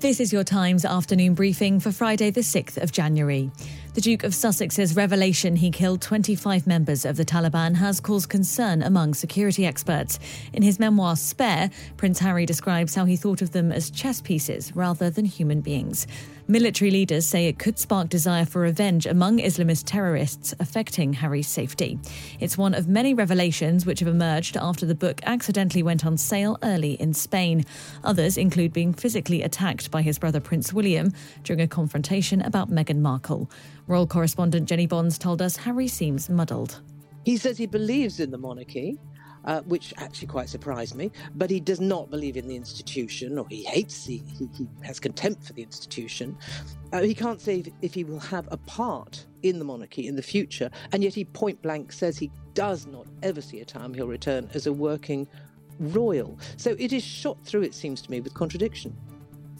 This is your Times afternoon briefing for Friday, the 6th of January. The Duke of Sussex's revelation he killed 25 members of the Taliban has caused concern among security experts. In his memoir Spare, Prince Harry describes how he thought of them as chess pieces rather than human beings. Military leaders say it could spark desire for revenge among Islamist terrorists, affecting Harry's safety. It's one of many revelations which have emerged after the book accidentally went on sale early in Spain. Others include being physically attacked by his brother Prince William during a confrontation about Meghan Markle. Royal correspondent Jennie Bonds told us Harry seems muddled. He says he believes in the monarchy uh, which actually quite surprised me. But he does not believe in the institution, or he hates, he, he, he has contempt for the institution. Uh, he can't say if, if he will have a part in the monarchy in the future, and yet he point blank says he does not ever see a time he'll return as a working royal. So it is shot through, it seems to me, with contradiction.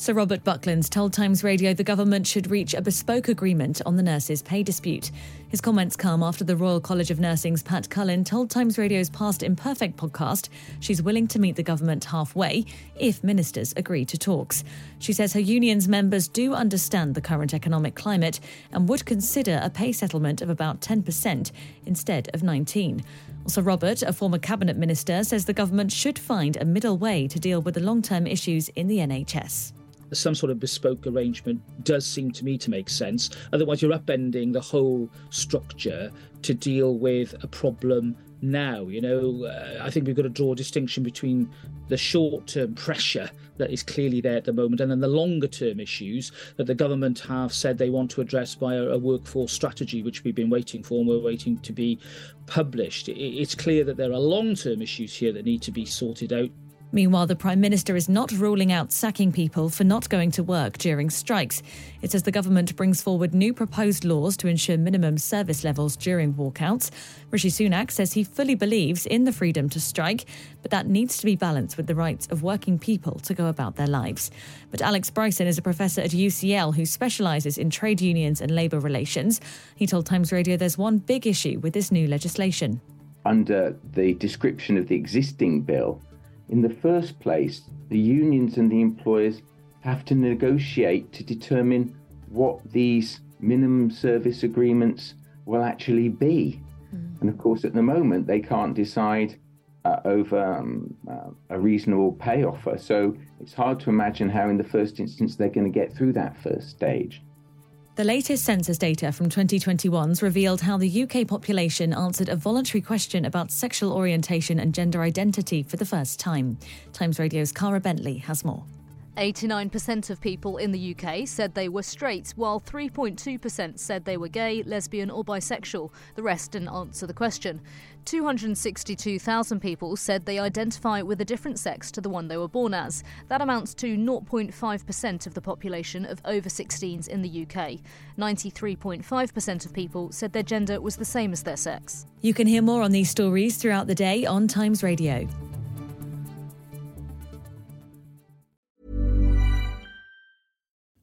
Sir Robert Bucklands told Times Radio the government should reach a bespoke agreement on the nurses' pay dispute. His comments come after the Royal College of Nursing's Pat Cullen told Times Radio's Past Imperfect podcast she's willing to meet the government halfway if ministers agree to talks. She says her union's members do understand the current economic climate and would consider a pay settlement of about 10% instead of 19. Also, Robert, a former cabinet minister, says the government should find a middle way to deal with the long-term issues in the NHS some sort of bespoke arrangement does seem to me to make sense. Otherwise, you're upending the whole structure to deal with a problem now. You know, uh, I think we've got to draw a distinction between the short term pressure that is clearly there at the moment and then the longer term issues that the government have said they want to address by a, a workforce strategy, which we've been waiting for and we're waiting to be published. It, it's clear that there are long term issues here that need to be sorted out. Meanwhile, the Prime Minister is not ruling out sacking people for not going to work during strikes. It says the government brings forward new proposed laws to ensure minimum service levels during walkouts. Rishi Sunak says he fully believes in the freedom to strike, but that needs to be balanced with the rights of working people to go about their lives. But Alex Bryson is a professor at UCL who specialises in trade unions and labour relations. He told Times Radio there's one big issue with this new legislation. Under the description of the existing bill, in the first place, the unions and the employers have to negotiate to determine what these minimum service agreements will actually be. Mm. And of course, at the moment, they can't decide uh, over um, uh, a reasonable pay offer. So it's hard to imagine how, in the first instance, they're going to get through that first stage. The latest census data from 2021's revealed how the UK population answered a voluntary question about sexual orientation and gender identity for the first time. Times Radio's Cara Bentley has more. 89% of people in the UK said they were straight, while 3.2% said they were gay, lesbian, or bisexual. The rest didn't answer the question. 262,000 people said they identify with a different sex to the one they were born as. That amounts to 0.5% of the population of over 16s in the UK. 93.5% of people said their gender was the same as their sex. You can hear more on these stories throughout the day on Times Radio.